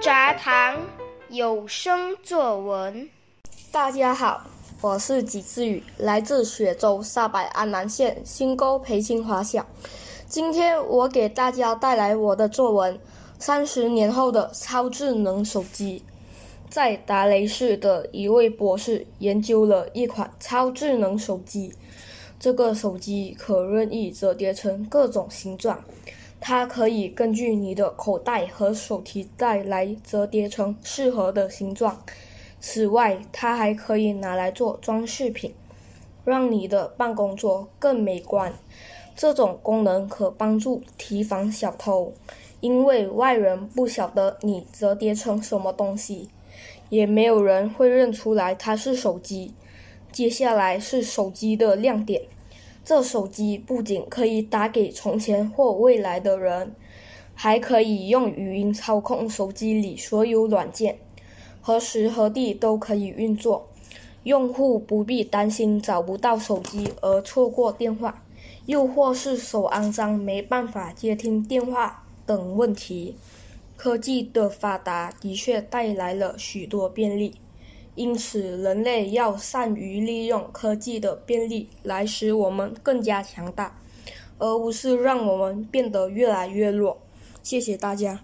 炸糖有声作文。大家好，我是纪志宇，来自雪州沙白安南县新沟培青华小。今天我给大家带来我的作文《三十年后的超智能手机》。在达雷市的一位博士研究了一款超智能手机，这个手机可任意折叠成各种形状。它可以根据你的口袋和手提袋来折叠成适合的形状。此外，它还可以拿来做装饰品，让你的办公桌更美观。这种功能可帮助提防小偷，因为外人不晓得你折叠成什么东西，也没有人会认出来它是手机。接下来是手机的亮点。这手机不仅可以打给从前或未来的人，还可以用语音操控手机里所有软件，何时何地都可以运作。用户不必担心找不到手机而错过电话，又或是手肮脏没办法接听电话等问题。科技的发达的确带来了许多便利。因此，人类要善于利用科技的便利来使我们更加强大，而不是让我们变得越来越弱。谢谢大家。